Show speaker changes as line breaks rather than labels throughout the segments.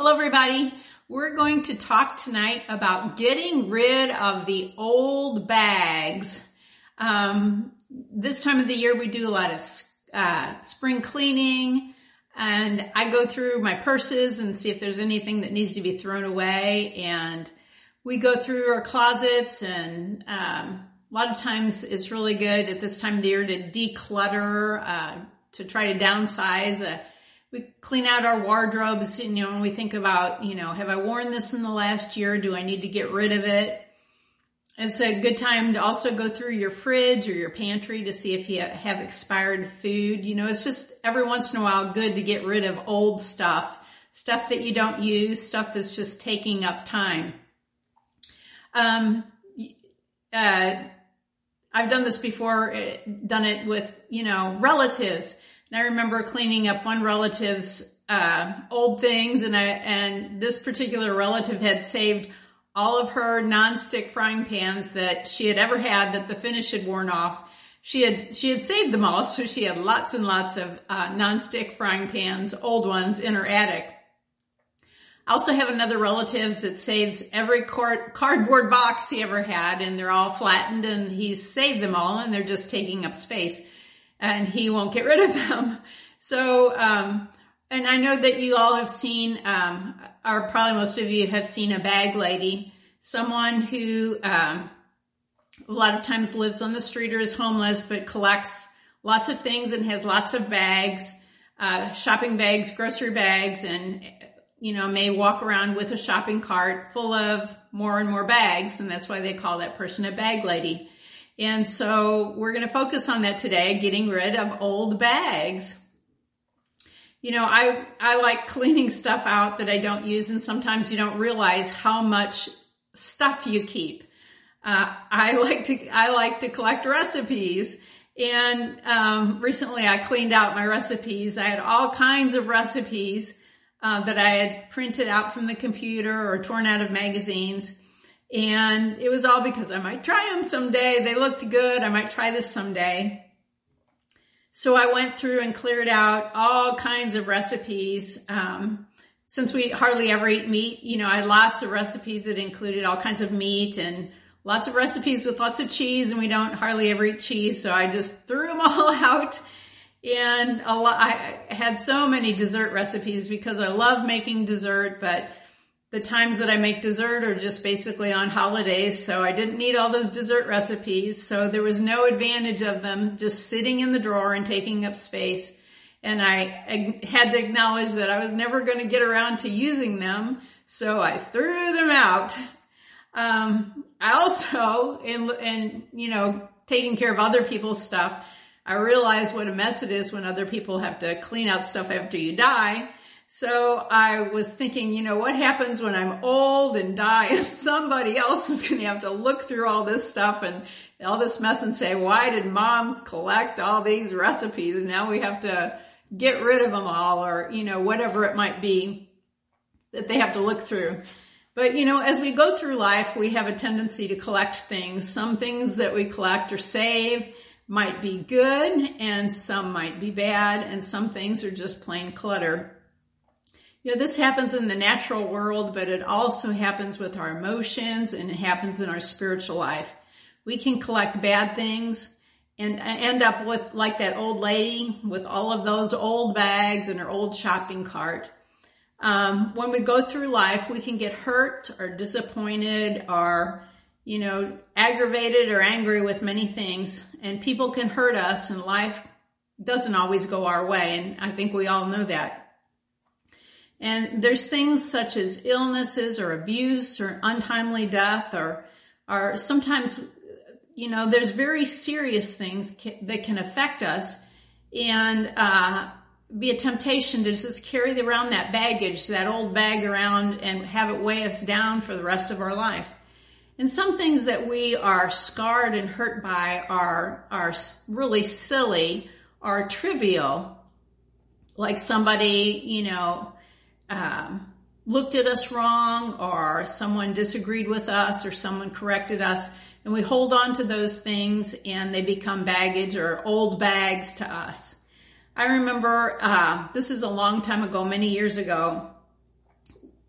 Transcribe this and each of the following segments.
Hello, everybody. We're going to talk tonight about getting rid of the old bags. Um, this time of the year, we do a lot of uh, spring cleaning, and I go through my purses and see if there's anything that needs to be thrown away. And we go through our closets, and um, a lot of times it's really good at this time of the year to declutter, uh, to try to downsize. We clean out our wardrobes, you know, and we think about, you know, have I worn this in the last year? Do I need to get rid of it? It's a good time to also go through your fridge or your pantry to see if you have expired food. You know, it's just every once in a while good to get rid of old stuff, stuff that you don't use, stuff that's just taking up time. Um, uh, I've done this before, eh, done it with, you know, relatives and I remember cleaning up one relative's uh, old things, and I and this particular relative had saved all of her nonstick frying pans that she had ever had that the finish had worn off. She had she had saved them all, so she had lots and lots of uh, nonstick frying pans, old ones, in her attic. I also have another relative that saves every cardboard box he ever had, and they're all flattened, and he's saved them all, and they're just taking up space and he won't get rid of them. So, um, and I know that you all have seen, um, or probably most of you have seen a bag lady, someone who, um, a lot of times lives on the street or is homeless, but collects lots of things and has lots of bags, uh, shopping bags, grocery bags, and, you know, may walk around with a shopping cart full of more and more bags. And that's why they call that person a bag lady. And so we're going to focus on that today, getting rid of old bags. You know, I, I like cleaning stuff out that I don't use and sometimes you don't realize how much stuff you keep. Uh, I like to, I like to collect recipes and, um, recently I cleaned out my recipes. I had all kinds of recipes, uh, that I had printed out from the computer or torn out of magazines. And it was all because I might try them someday. They looked good. I might try this someday. So I went through and cleared out all kinds of recipes. Um, since we hardly ever eat meat, you know, I had lots of recipes that included all kinds of meat and lots of recipes with lots of cheese and we don't hardly ever eat cheese. So I just threw them all out and a lot, I had so many dessert recipes because I love making dessert, but the times that I make dessert are just basically on holidays, so I didn't need all those dessert recipes. So there was no advantage of them just sitting in the drawer and taking up space. And I had to acknowledge that I was never going to get around to using them, so I threw them out. Um, I also, in, in, you know, taking care of other people's stuff, I realized what a mess it is when other people have to clean out stuff after you die. So I was thinking, you know, what happens when I'm old and die and somebody else is going to have to look through all this stuff and all this mess and say, why did mom collect all these recipes? Now we have to get rid of them all or, you know, whatever it might be that they have to look through. But you know, as we go through life, we have a tendency to collect things. Some things that we collect or save might be good and some might be bad and some things are just plain clutter. You know, this happens in the natural world, but it also happens with our emotions and it happens in our spiritual life. We can collect bad things and end up with like that old lady with all of those old bags and her old shopping cart. Um, when we go through life, we can get hurt or disappointed or, you know, aggravated or angry with many things and people can hurt us and life doesn't always go our way. And I think we all know that. And there's things such as illnesses or abuse or untimely death or, or sometimes, you know, there's very serious things that can affect us and, uh, be a temptation to just carry around that baggage, that old bag around and have it weigh us down for the rest of our life. And some things that we are scarred and hurt by are, are really silly are trivial. Like somebody, you know, um, looked at us wrong or someone disagreed with us or someone corrected us and we hold on to those things and they become baggage or old bags to us. I remember, uh, this is a long time ago, many years ago,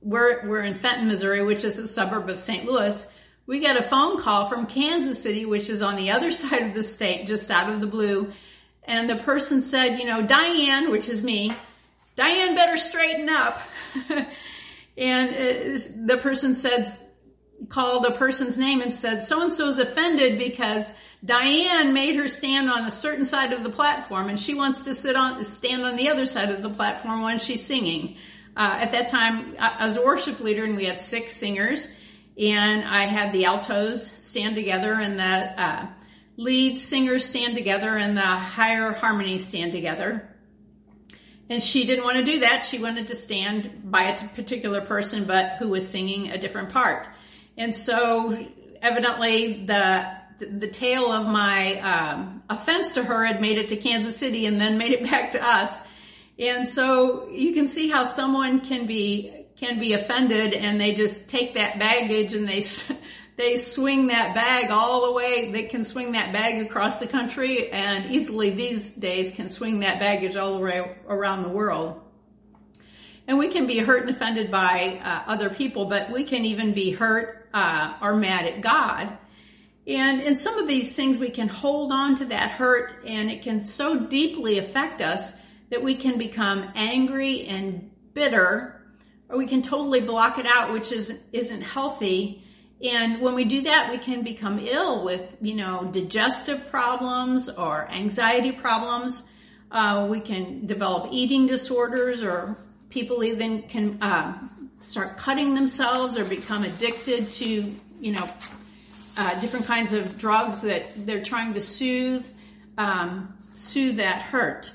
we're, we're in Fenton, Missouri, which is a suburb of St. Louis. We get a phone call from Kansas City, which is on the other side of the state, just out of the blue. And the person said, you know, Diane, which is me, Diane better straighten up. and the person said, called the person's name and said, so and so is offended because Diane made her stand on a certain side of the platform and she wants to sit on, stand on the other side of the platform when she's singing. Uh, at that time, I was a worship leader and we had six singers and I had the altos stand together and the, uh, lead singers stand together and the higher harmonies stand together. And she didn't want to do that. She wanted to stand by a particular person, but who was singing a different part. And so evidently the, the tale of my um, offense to her had made it to Kansas City and then made it back to us. And so you can see how someone can be can be offended and they just take that baggage and they they swing that bag all the way. They can swing that bag across the country and easily these days can swing that baggage all the way around the world. And we can be hurt and offended by uh, other people, but we can even be hurt uh, or mad at God. And in some of these things, we can hold on to that hurt and it can so deeply affect us that we can become angry and bitter or we can totally block it out, which is, isn't healthy. And when we do that, we can become ill with, you know, digestive problems or anxiety problems. Uh, we can develop eating disorders or people even can uh, start cutting themselves or become addicted to, you know, uh, different kinds of drugs that they're trying to soothe, um, soothe that hurt.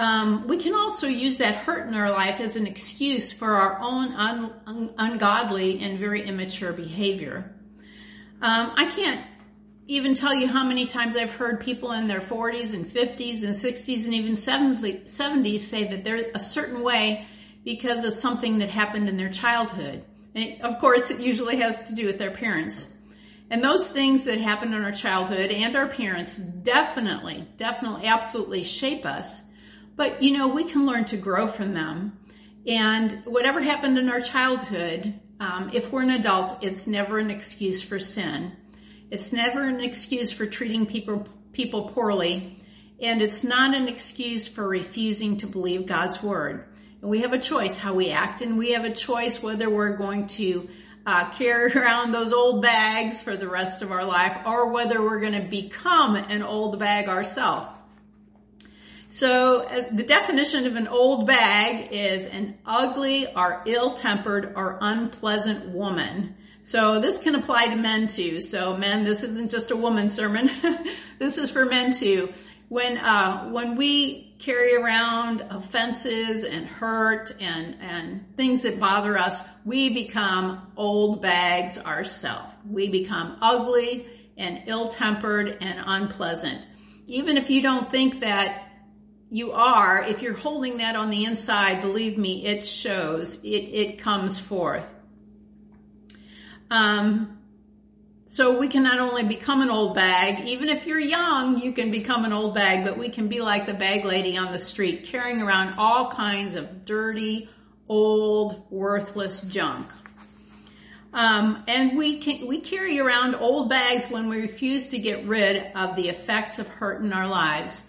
Um, we can also use that hurt in our life as an excuse for our own un- un- ungodly and very immature behavior. Um, I can't even tell you how many times I've heard people in their 40s and 50s and 60s and even 70s say that they're a certain way because of something that happened in their childhood. And of course, it usually has to do with their parents. And those things that happened in our childhood and our parents definitely, definitely, absolutely shape us. But you know, we can learn to grow from them. And whatever happened in our childhood, um, if we're an adult, it's never an excuse for sin. It's never an excuse for treating people people poorly, and it's not an excuse for refusing to believe God's word. And we have a choice how we act, and we have a choice whether we're going to uh, carry around those old bags for the rest of our life, or whether we're going to become an old bag ourselves. So uh, the definition of an old bag is an ugly or ill-tempered or unpleasant woman. So this can apply to men too. So men, this isn't just a woman sermon. this is for men too. When, uh, when we carry around offenses and hurt and, and things that bother us, we become old bags ourselves. We become ugly and ill-tempered and unpleasant. Even if you don't think that you are, if you're holding that on the inside, believe me, it shows, it, it comes forth. Um, so we can not only become an old bag, even if you're young, you can become an old bag, but we can be like the bag lady on the street, carrying around all kinds of dirty, old, worthless junk. Um, and we can, we carry around old bags when we refuse to get rid of the effects of hurt in our lives.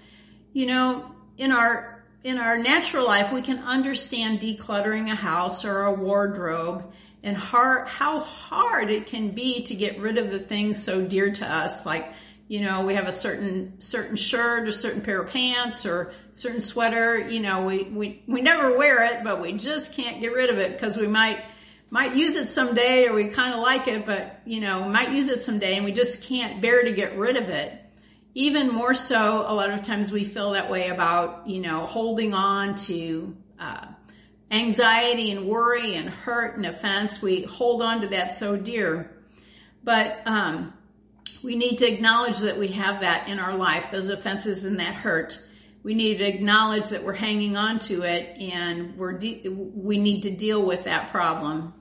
You know, in our in our natural life, we can understand decluttering a house or a wardrobe and how hard it can be to get rid of the things so dear to us. Like, you know, we have a certain, certain shirt or certain pair of pants or certain sweater, you know, we, we, we never wear it, but we just can't get rid of it because we might, might use it someday or we kind of like it, but you know, might use it someday and we just can't bear to get rid of it even more so, a lot of times we feel that way about, you know, holding on to uh, anxiety and worry and hurt and offense. We hold on to that so dear. But um, we need to acknowledge that we have that in our life, those offenses and that hurt. We need to acknowledge that we're hanging on to it and we're de- we need to deal with that problem.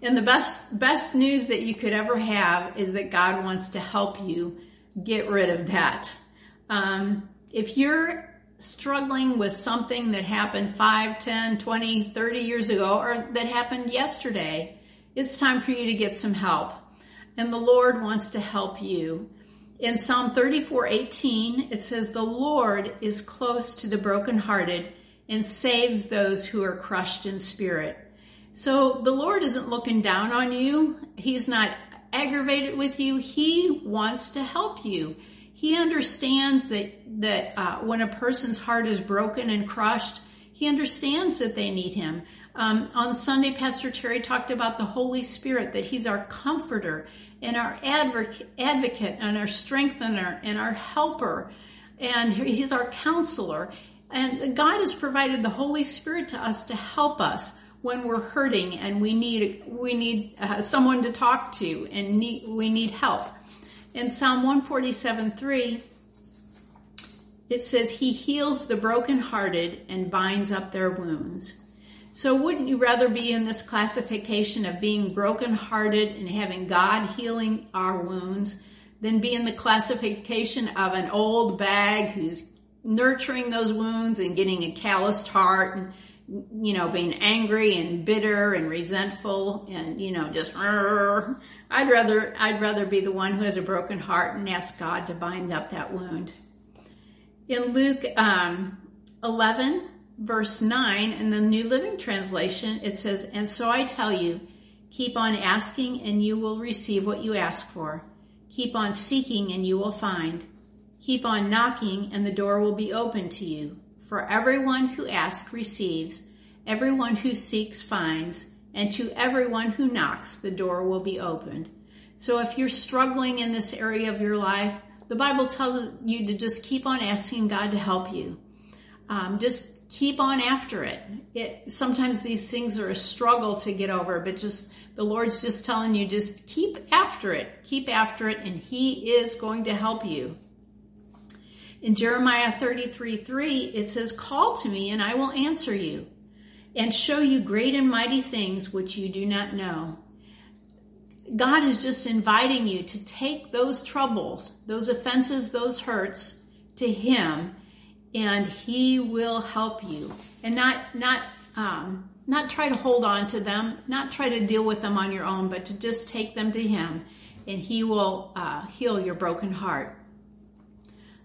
And the best, best news that you could ever have is that God wants to help you get rid of that. Um, if you're struggling with something that happened 5, 10, 20, 30 years ago or that happened yesterday, it's time for you to get some help. And the Lord wants to help you. In Psalm 34:18, it says, "The Lord is close to the brokenhearted and saves those who are crushed in spirit." So the Lord isn't looking down on you. He's not aggravated with you. He wants to help you. He understands that, that uh, when a person's heart is broken and crushed, he understands that they need him. Um, on Sunday, Pastor Terry talked about the Holy Spirit, that he's our comforter and our advocate, advocate and our strengthener and our helper. And he's our counselor. And God has provided the Holy Spirit to us to help us when we're hurting and we need we need uh, someone to talk to and need, we need help. In Psalm 147 3, it says, He heals the brokenhearted and binds up their wounds. So wouldn't you rather be in this classification of being brokenhearted and having God healing our wounds than be in the classification of an old bag who's nurturing those wounds and getting a calloused heart and you know, being angry and bitter and resentful and, you know, just, I'd rather, I'd rather be the one who has a broken heart and ask God to bind up that wound. In Luke, um, 11 verse 9 in the New Living Translation, it says, and so I tell you, keep on asking and you will receive what you ask for. Keep on seeking and you will find. Keep on knocking and the door will be open to you. For everyone who asks receives, everyone who seeks finds, and to everyone who knocks the door will be opened. So if you're struggling in this area of your life, the Bible tells you to just keep on asking God to help you. Um, just keep on after it. it. Sometimes these things are a struggle to get over, but just the Lord's just telling you, just keep after it, keep after it, and He is going to help you. In Jeremiah 33 3, it says, Call to me and I will answer you and show you great and mighty things which you do not know. God is just inviting you to take those troubles, those offenses, those hurts to Him, and He will help you. And not, not, um, not try to hold on to them, not try to deal with them on your own, but to just take them to Him, and He will uh, heal your broken heart.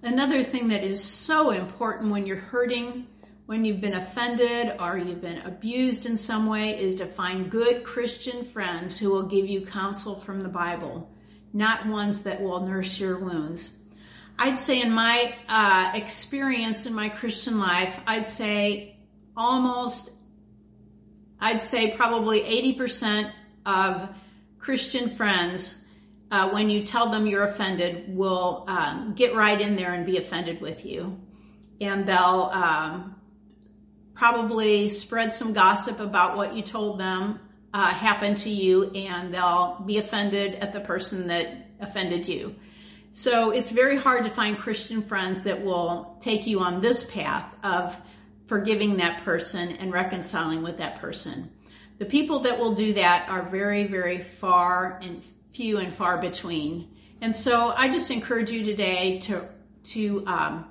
Another thing that is so important when you're hurting, when you've been offended or you've been abused in some way is to find good Christian friends who will give you counsel from the Bible, not ones that will nurse your wounds. I'd say in my uh, experience in my Christian life, I'd say almost, I'd say probably 80% of Christian friends uh, when you tell them you're offended, will um, get right in there and be offended with you. And they'll um, probably spread some gossip about what you told them uh, happened to you, and they'll be offended at the person that offended you. So it's very hard to find Christian friends that will take you on this path of forgiving that person and reconciling with that person. The people that will do that are very, very far and few and far between. And so I just encourage you today to, to, um,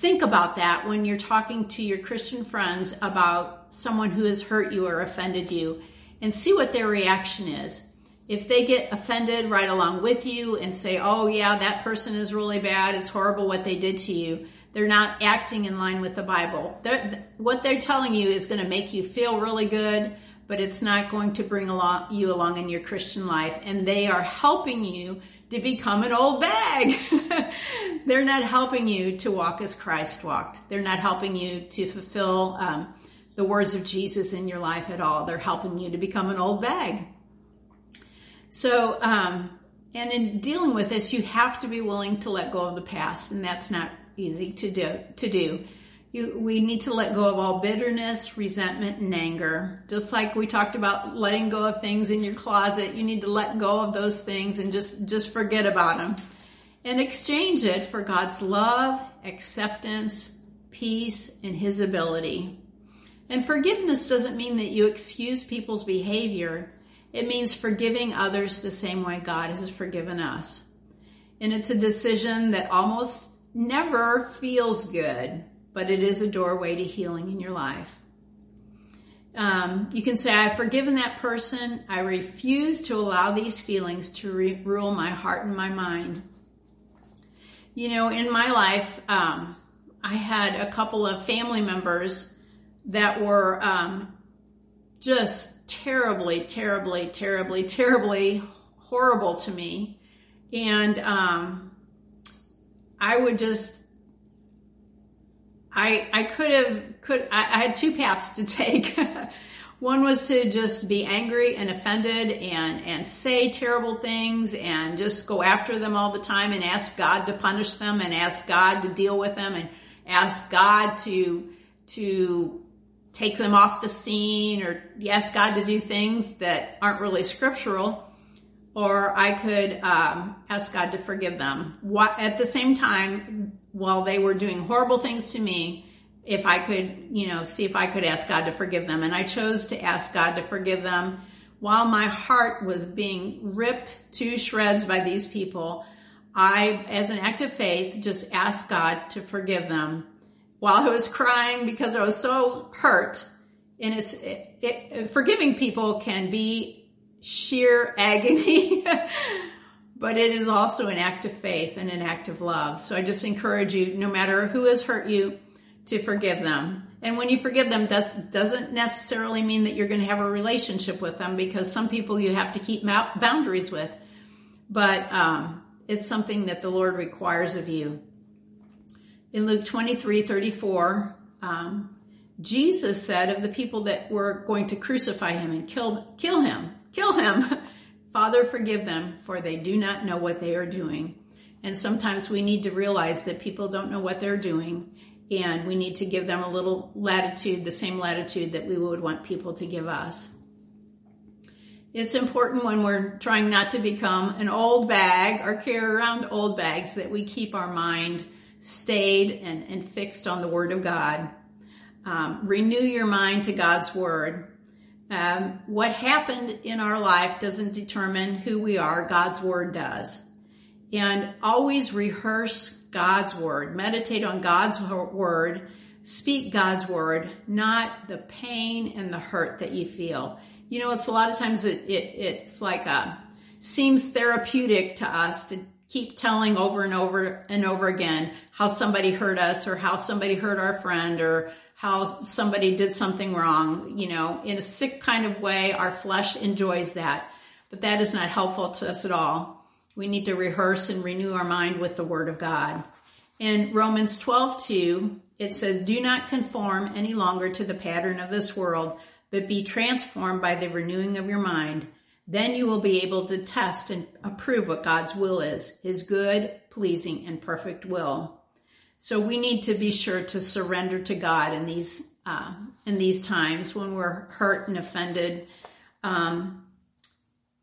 think about that when you're talking to your Christian friends about someone who has hurt you or offended you and see what their reaction is. If they get offended right along with you and say, oh yeah, that person is really bad, it's horrible what they did to you, they're not acting in line with the Bible. They're, what they're telling you is going to make you feel really good but it's not going to bring along, you along in your Christian life. And they are helping you to become an old bag. They're not helping you to walk as Christ walked. They're not helping you to fulfill um, the words of Jesus in your life at all. They're helping you to become an old bag. So, um, and in dealing with this, you have to be willing to let go of the past, and that's not easy to do. To do. You, we need to let go of all bitterness, resentment, and anger. Just like we talked about letting go of things in your closet, you need to let go of those things and just, just forget about them. And exchange it for God's love, acceptance, peace, and His ability. And forgiveness doesn't mean that you excuse people's behavior. It means forgiving others the same way God has forgiven us. And it's a decision that almost never feels good but it is a doorway to healing in your life. Um, you can say, I've forgiven that person. I refuse to allow these feelings to re- rule my heart and my mind. You know, in my life, um, I had a couple of family members that were um, just terribly, terribly, terribly, terribly horrible to me. And um, I would just I, I could have, could, I, I had two paths to take. One was to just be angry and offended and, and say terrible things and just go after them all the time and ask God to punish them and ask God to deal with them and ask God to, to take them off the scene or ask God to do things that aren't really scriptural. Or I could um, ask God to forgive them. What, at the same time, while they were doing horrible things to me, if I could, you know, see if I could ask God to forgive them. And I chose to ask God to forgive them while my heart was being ripped to shreds by these people. I, as an act of faith, just asked God to forgive them while I was crying because I was so hurt. And it's, it, it, forgiving people can be sheer agony. but it is also an act of faith and an act of love. So I just encourage you, no matter who has hurt you, to forgive them. And when you forgive them, does, doesn't necessarily mean that you're going to have a relationship with them because some people you have to keep boundaries with. But um, it's something that the Lord requires of you. In Luke 23, 34, um, Jesus said of the people that were going to crucify him and kill, kill him, kill him, Father, forgive them, for they do not know what they are doing. And sometimes we need to realize that people don't know what they're doing, and we need to give them a little latitude, the same latitude that we would want people to give us. It's important when we're trying not to become an old bag or carry around old bags that we keep our mind stayed and, and fixed on the Word of God. Um, renew your mind to God's Word. Um, what happened in our life doesn't determine who we are. God's word does. And always rehearse God's word. Meditate on God's word. Speak God's word, not the pain and the hurt that you feel. You know, it's a lot of times it, it it's like a, seems therapeutic to us to keep telling over and over and over again how somebody hurt us or how somebody hurt our friend or how somebody did something wrong. You know, in a sick kind of way, our flesh enjoys that, but that is not helpful to us at all. We need to rehearse and renew our mind with the Word of God. In Romans 12, 2, it says, do not conform any longer to the pattern of this world, but be transformed by the renewing of your mind. Then you will be able to test and approve what God's will is, His good, pleasing, and perfect will. So we need to be sure to surrender to God in these uh, in these times when we're hurt and offended. Um,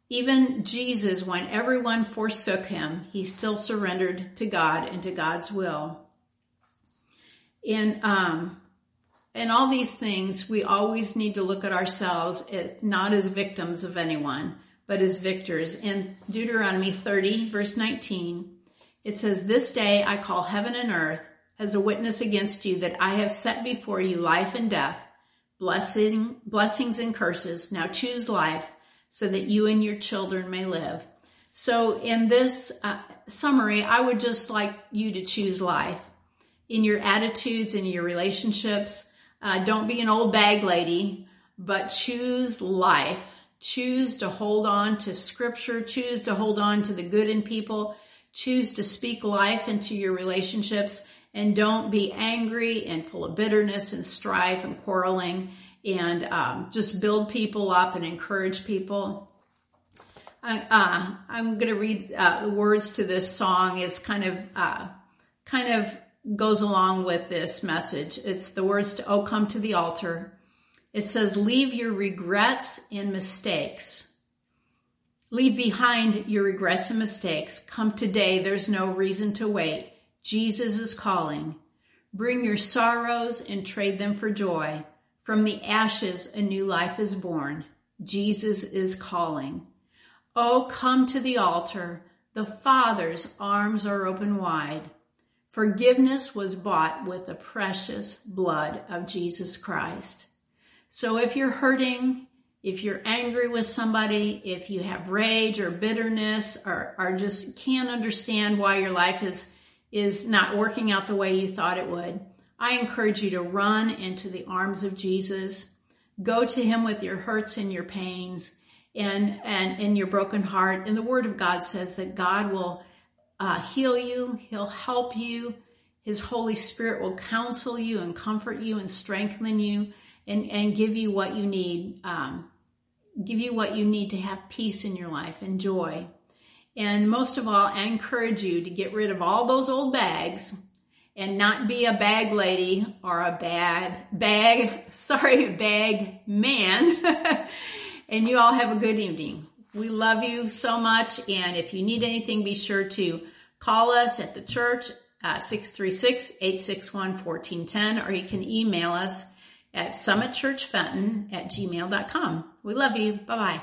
even Jesus, when everyone forsook him, he still surrendered to God and to God's will. In um, in all these things, we always need to look at ourselves not as victims of anyone, but as victors. In Deuteronomy 30, verse 19, it says, This day I call heaven and earth as a witness against you that I have set before you life and death, blessing, blessings and curses. Now choose life so that you and your children may live. So in this uh, summary, I would just like you to choose life in your attitudes, in your relationships. Uh, don't be an old bag lady, but choose life. Choose to hold on to scripture. Choose to hold on to the good in people. Choose to speak life into your relationships and don't be angry and full of bitterness and strife and quarreling and um, just build people up and encourage people. Uh, I'm going to read uh, words to this song. It's kind of uh, kind of goes along with this message. It's the words to "Oh, come to the altar." It says, "Leave your regrets and mistakes." Leave behind your regrets and mistakes. Come today. There's no reason to wait. Jesus is calling. Bring your sorrows and trade them for joy. From the ashes, a new life is born. Jesus is calling. Oh, come to the altar. The Father's arms are open wide. Forgiveness was bought with the precious blood of Jesus Christ. So if you're hurting, if you're angry with somebody, if you have rage or bitterness or, or just can't understand why your life is, is not working out the way you thought it would, I encourage you to run into the arms of Jesus. Go to him with your hurts and your pains and, and, and your broken heart. And the word of God says that God will uh, heal you. He'll help you. His Holy Spirit will counsel you and comfort you and strengthen you and, and give you what you need, um, give you what you need to have peace in your life and joy. And most of all, I encourage you to get rid of all those old bags and not be a bag lady or a bad bag, sorry, bag man. and you all have a good evening. We love you so much. And if you need anything, be sure to Call us at the church uh, at 636-861-1410 or you can email us at summitchurchfenton at gmail.com. We love you. Bye bye.